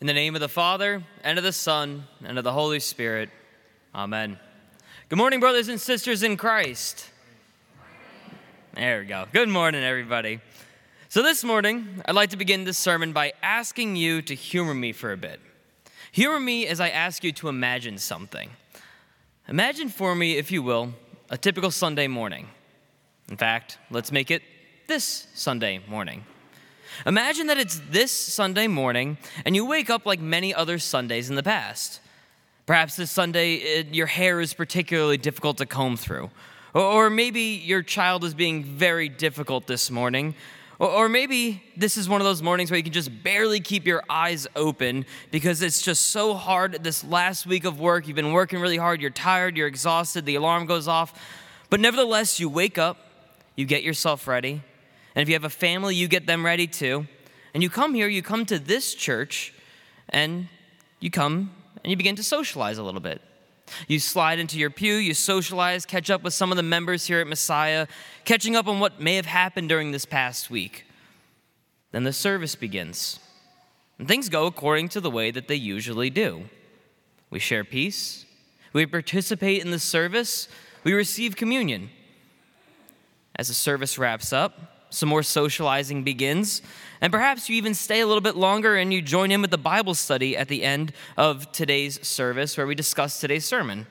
In the name of the Father, and of the Son, and of the Holy Spirit. Amen. Good morning, brothers and sisters in Christ. There we go. Good morning, everybody. So, this morning, I'd like to begin this sermon by asking you to humor me for a bit. Humor me as I ask you to imagine something. Imagine for me, if you will, a typical Sunday morning. In fact, let's make it this Sunday morning. Imagine that it's this Sunday morning and you wake up like many other Sundays in the past. Perhaps this Sunday it, your hair is particularly difficult to comb through. Or, or, maybe your child is being very difficult this morning. Or, or maybe this is one of those mornings where you can just barely keep your eyes open because it's just so hard this last week of work. You've been working really hard, you're tired, you're exhausted, the alarm goes off. But nevertheless, you wake up, you get yourself ready, and if you have a family, you get them ready too. And you come here, you come to this church, and you come and you begin to socialize a little bit. You slide into your pew, you socialize, catch up with some of the members here at Messiah, catching up on what may have happened during this past week. Then the service begins. And things go according to the way that they usually do. We share peace, we participate in the service, we receive communion. As the service wraps up, some more socializing begins. And perhaps you even stay a little bit longer and you join in with the Bible study at the end of today's service where we discuss today's sermon.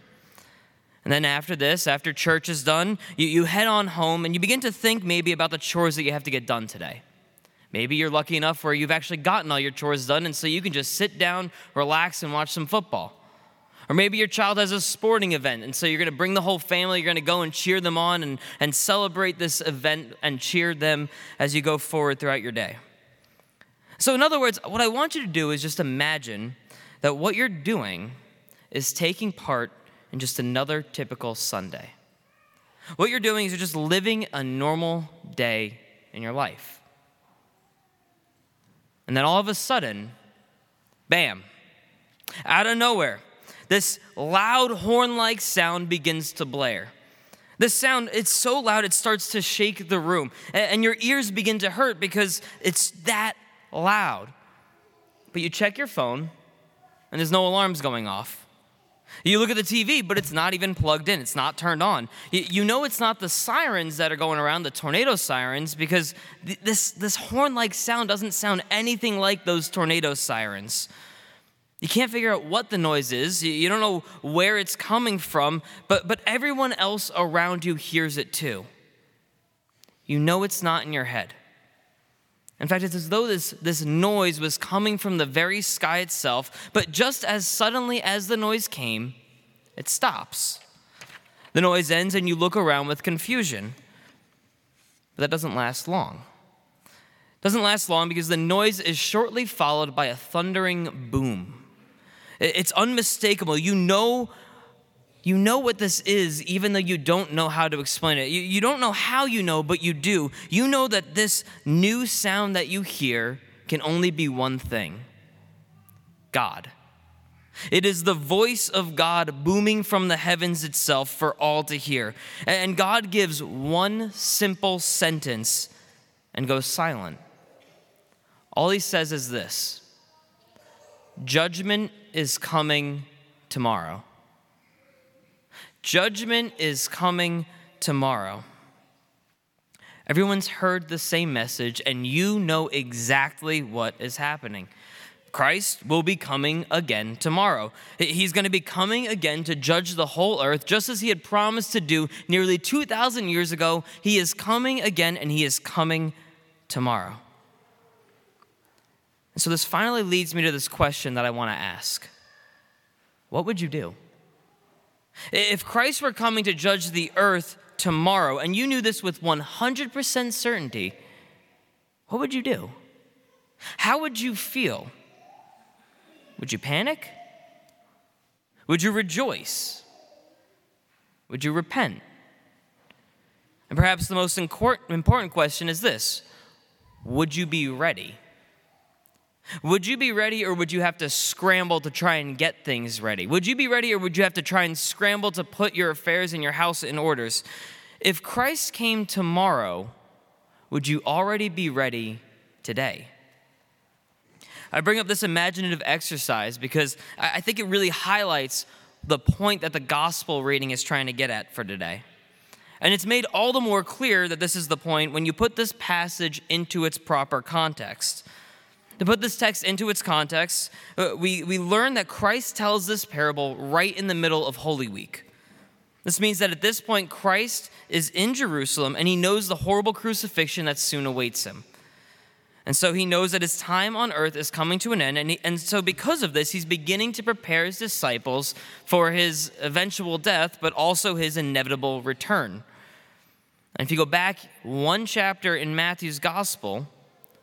And then after this, after church is done, you, you head on home and you begin to think maybe about the chores that you have to get done today. Maybe you're lucky enough where you've actually gotten all your chores done, and so you can just sit down, relax, and watch some football. Or maybe your child has a sporting event, and so you're going to bring the whole family, you're going to go and cheer them on and, and celebrate this event and cheer them as you go forward throughout your day. So, in other words, what I want you to do is just imagine that what you're doing is taking part in just another typical Sunday. What you're doing is you're just living a normal day in your life. And then all of a sudden, bam, out of nowhere, this loud horn like sound begins to blare. This sound, it's so loud it starts to shake the room, and your ears begin to hurt because it's that loud. But you check your phone, and there's no alarms going off. You look at the TV, but it's not even plugged in. It's not turned on. You know it's not the sirens that are going around, the tornado sirens, because this, this horn like sound doesn't sound anything like those tornado sirens. You can't figure out what the noise is. You don't know where it's coming from, but, but everyone else around you hears it too. You know it's not in your head. In fact, it's as though this, this noise was coming from the very sky itself, but just as suddenly as the noise came, it stops. The noise ends, and you look around with confusion. But that doesn't last long. Doesn't last long because the noise is shortly followed by a thundering boom. It's unmistakable. You know, you know what this is, even though you don't know how to explain it. You, you don't know how you know, but you do. You know that this new sound that you hear can only be one thing God. It is the voice of God booming from the heavens itself for all to hear. And God gives one simple sentence and goes silent. All he says is this Judgment is coming tomorrow. Judgment is coming tomorrow. Everyone's heard the same message, and you know exactly what is happening. Christ will be coming again tomorrow. He's going to be coming again to judge the whole earth, just as he had promised to do nearly 2,000 years ago. He is coming again, and he is coming tomorrow. And so this finally leads me to this question that I want to ask What would you do? If Christ were coming to judge the earth tomorrow, and you knew this with 100% certainty, what would you do? How would you feel? Would you panic? Would you rejoice? Would you repent? And perhaps the most important question is this Would you be ready? Would you be ready or would you have to scramble to try and get things ready? Would you be ready or would you have to try and scramble to put your affairs in your house in orders? If Christ came tomorrow, would you already be ready today? I bring up this imaginative exercise because I think it really highlights the point that the gospel reading is trying to get at for today. And it's made all the more clear that this is the point when you put this passage into its proper context. To put this text into its context, uh, we, we learn that Christ tells this parable right in the middle of Holy Week. This means that at this point, Christ is in Jerusalem and he knows the horrible crucifixion that soon awaits him. And so he knows that his time on earth is coming to an end. And, he, and so, because of this, he's beginning to prepare his disciples for his eventual death, but also his inevitable return. And if you go back one chapter in Matthew's gospel,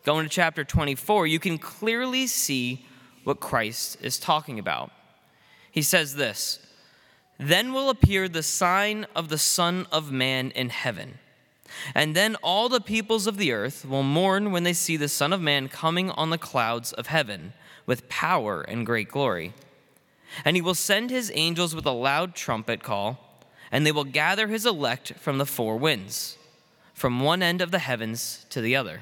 going to chapter 24, you can clearly see what Christ is talking about. He says this Then will appear the sign of the Son of Man in heaven. And then all the peoples of the earth will mourn when they see the Son of Man coming on the clouds of heaven with power and great glory. And he will send his angels with a loud trumpet call, and they will gather his elect from the four winds, from one end of the heavens to the other.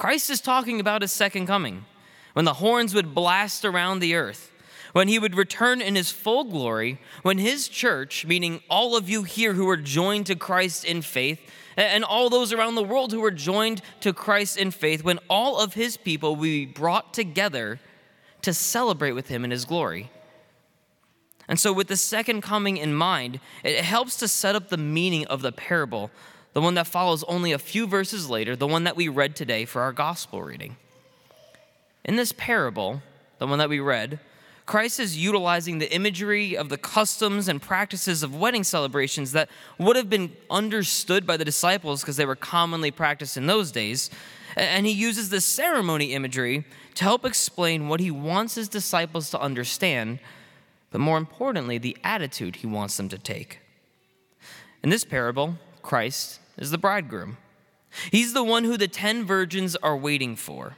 Christ is talking about his second coming, when the horns would blast around the earth when he would return in his full glory, when his church, meaning all of you here who are joined to Christ in faith, and all those around the world who are joined to Christ in faith, when all of his people will be brought together to celebrate with him in his glory. And so, with the second coming in mind, it helps to set up the meaning of the parable, the one that follows only a few verses later, the one that we read today for our gospel reading. In this parable, the one that we read, Christ is utilizing the imagery of the customs and practices of wedding celebrations that would have been understood by the disciples because they were commonly practiced in those days. And he uses the ceremony imagery to help explain what he wants his disciples to understand, but more importantly, the attitude he wants them to take. In this parable, Christ is the bridegroom. He's the one who the ten virgins are waiting for.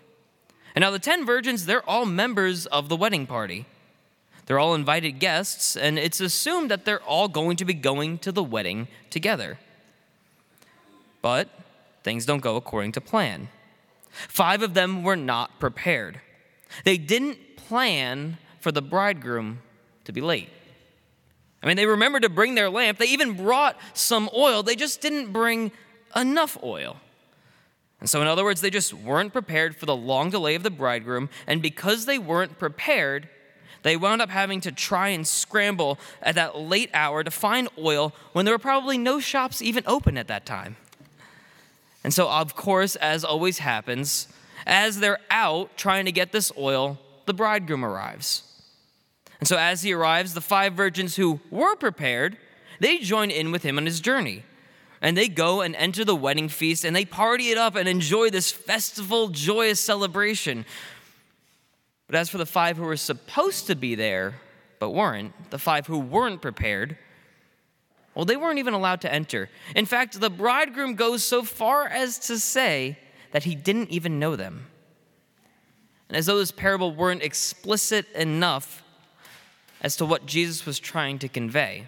And now, the ten virgins, they're all members of the wedding party. They're all invited guests, and it's assumed that they're all going to be going to the wedding together. But things don't go according to plan. Five of them were not prepared. They didn't plan for the bridegroom to be late. I mean, they remembered to bring their lamp. They even brought some oil. They just didn't bring enough oil. And so, in other words, they just weren't prepared for the long delay of the bridegroom. And because they weren't prepared, they wound up having to try and scramble at that late hour to find oil when there were probably no shops even open at that time. And so, of course, as always happens, as they're out trying to get this oil, the bridegroom arrives. And so, as he arrives, the five virgins who were prepared, they join in with him on his journey. And they go and enter the wedding feast and they party it up and enjoy this festival, joyous celebration but as for the five who were supposed to be there but weren't, the five who weren't prepared, well, they weren't even allowed to enter. In fact, the bridegroom goes so far as to say that he didn't even know them. And as though this parable weren't explicit enough as to what Jesus was trying to convey,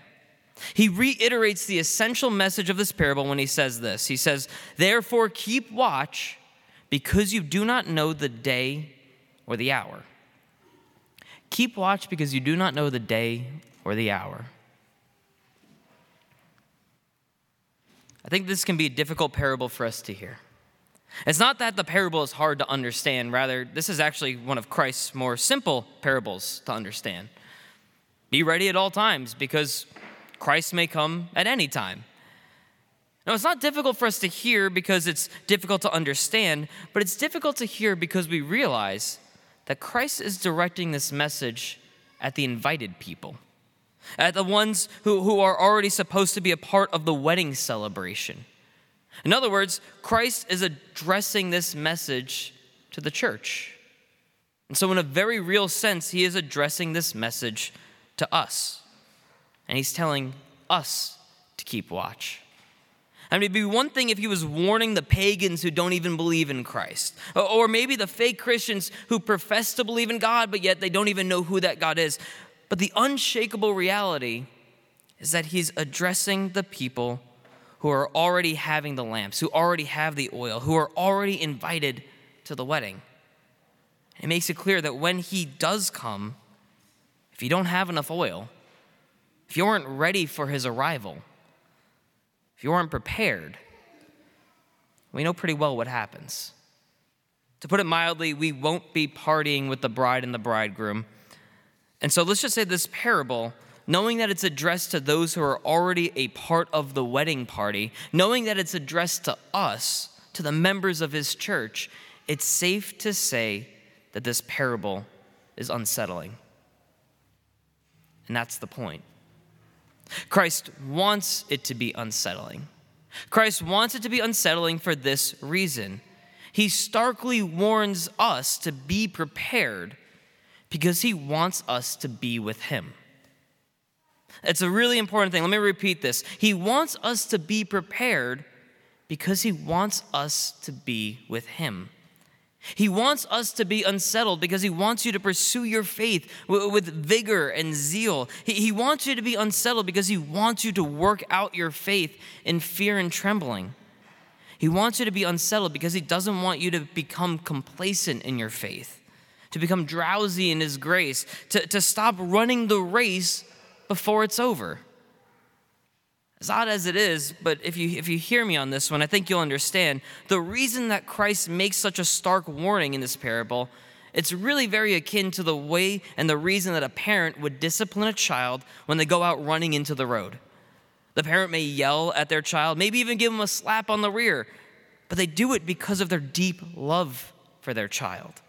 he reiterates the essential message of this parable when he says this. He says, Therefore, keep watch because you do not know the day or the hour. Keep watch because you do not know the day or the hour. I think this can be a difficult parable for us to hear. It's not that the parable is hard to understand, rather, this is actually one of Christ's more simple parables to understand. Be ready at all times because Christ may come at any time. Now, it's not difficult for us to hear because it's difficult to understand, but it's difficult to hear because we realize that Christ is directing this message at the invited people, at the ones who, who are already supposed to be a part of the wedding celebration. In other words, Christ is addressing this message to the church. And so, in a very real sense, he is addressing this message to us. And he's telling us to keep watch. I mean, it'd be one thing if he was warning the pagans who don't even believe in Christ, or maybe the fake Christians who profess to believe in God, but yet they don't even know who that God is. But the unshakable reality is that he's addressing the people who are already having the lamps, who already have the oil, who are already invited to the wedding. It makes it clear that when he does come, if you don't have enough oil, if you aren't ready for his arrival, if you aren't prepared, we know pretty well what happens. To put it mildly, we won't be partying with the bride and the bridegroom. And so let's just say this parable, knowing that it's addressed to those who are already a part of the wedding party, knowing that it's addressed to us, to the members of his church, it's safe to say that this parable is unsettling. And that's the point. Christ wants it to be unsettling. Christ wants it to be unsettling for this reason. He starkly warns us to be prepared because he wants us to be with him. It's a really important thing. Let me repeat this. He wants us to be prepared because he wants us to be with him. He wants us to be unsettled because he wants you to pursue your faith with vigor and zeal. He wants you to be unsettled because he wants you to work out your faith in fear and trembling. He wants you to be unsettled because he doesn't want you to become complacent in your faith, to become drowsy in his grace, to, to stop running the race before it's over. As odd as it is, but if you, if you hear me on this one, I think you'll understand. The reason that Christ makes such a stark warning in this parable, it's really very akin to the way and the reason that a parent would discipline a child when they go out running into the road. The parent may yell at their child, maybe even give them a slap on the rear, but they do it because of their deep love for their child.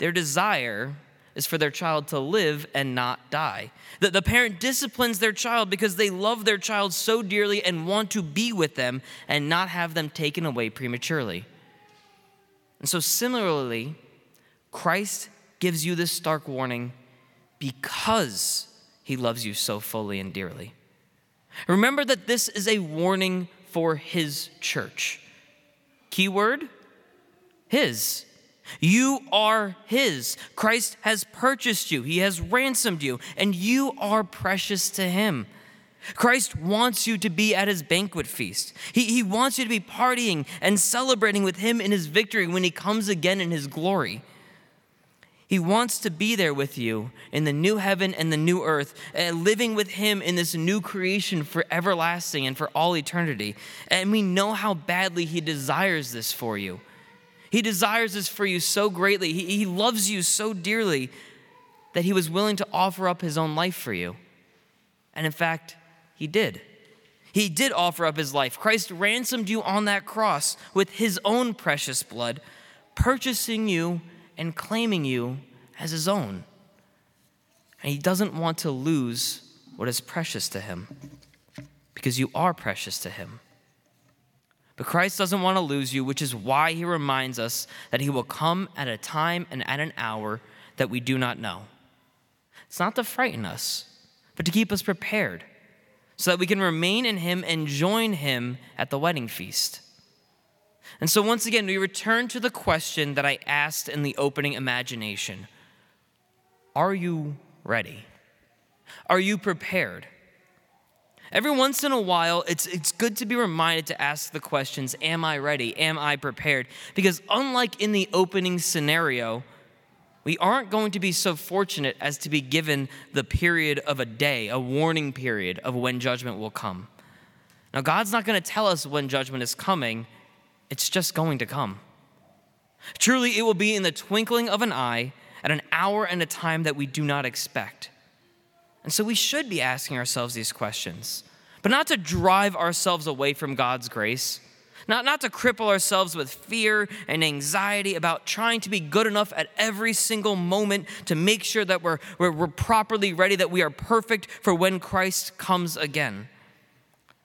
Their desire is for their child to live and not die. That the parent disciplines their child because they love their child so dearly and want to be with them and not have them taken away prematurely. And so, similarly, Christ gives you this stark warning because he loves you so fully and dearly. Remember that this is a warning for his church. Keyword his. You are His. Christ has purchased you, He has ransomed you, and you are precious to Him. Christ wants you to be at his banquet feast. He, he wants you to be partying and celebrating with him in his victory when he comes again in his glory. He wants to be there with you in the new heaven and the new earth, and living with him in this new creation for everlasting and for all eternity. And we know how badly he desires this for you. He desires this for you so greatly. He, he loves you so dearly that he was willing to offer up his own life for you. And in fact, he did. He did offer up his life. Christ ransomed you on that cross with his own precious blood, purchasing you and claiming you as his own. And he doesn't want to lose what is precious to him because you are precious to him. But Christ doesn't want to lose you, which is why he reminds us that he will come at a time and at an hour that we do not know. It's not to frighten us, but to keep us prepared so that we can remain in him and join him at the wedding feast. And so, once again, we return to the question that I asked in the opening imagination Are you ready? Are you prepared? Every once in a while, it's, it's good to be reminded to ask the questions Am I ready? Am I prepared? Because unlike in the opening scenario, we aren't going to be so fortunate as to be given the period of a day, a warning period of when judgment will come. Now, God's not going to tell us when judgment is coming, it's just going to come. Truly, it will be in the twinkling of an eye at an hour and a time that we do not expect. And so we should be asking ourselves these questions, but not to drive ourselves away from God's grace, not, not to cripple ourselves with fear and anxiety about trying to be good enough at every single moment to make sure that we're, we're, we're properly ready, that we are perfect for when Christ comes again.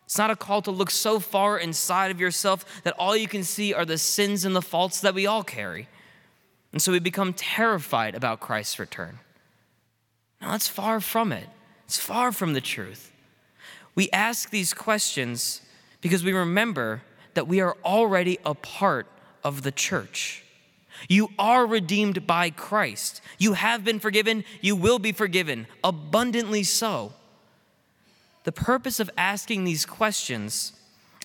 It's not a call to look so far inside of yourself that all you can see are the sins and the faults that we all carry. And so we become terrified about Christ's return. No, that's far from it. It's far from the truth. We ask these questions because we remember that we are already a part of the church. You are redeemed by Christ. You have been forgiven. You will be forgiven, abundantly so. The purpose of asking these questions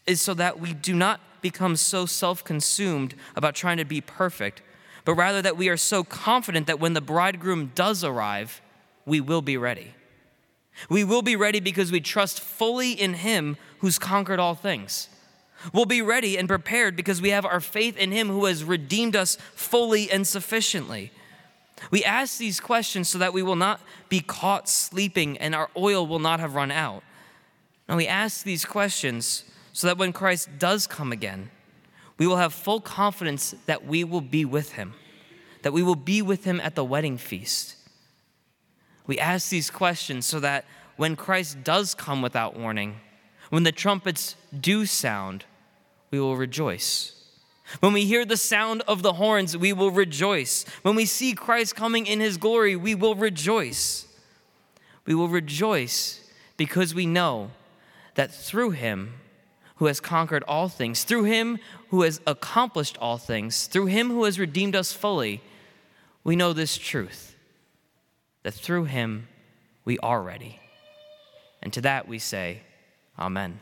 is so that we do not become so self consumed about trying to be perfect, but rather that we are so confident that when the bridegroom does arrive, we will be ready. We will be ready because we trust fully in him who's conquered all things. We'll be ready and prepared because we have our faith in him who has redeemed us fully and sufficiently. We ask these questions so that we will not be caught sleeping and our oil will not have run out. And we ask these questions so that when Christ does come again, we will have full confidence that we will be with him, that we will be with him at the wedding feast. We ask these questions so that when Christ does come without warning, when the trumpets do sound, we will rejoice. When we hear the sound of the horns, we will rejoice. When we see Christ coming in his glory, we will rejoice. We will rejoice because we know that through him who has conquered all things, through him who has accomplished all things, through him who has redeemed us fully, we know this truth that through him we are ready. And to that we say, Amen.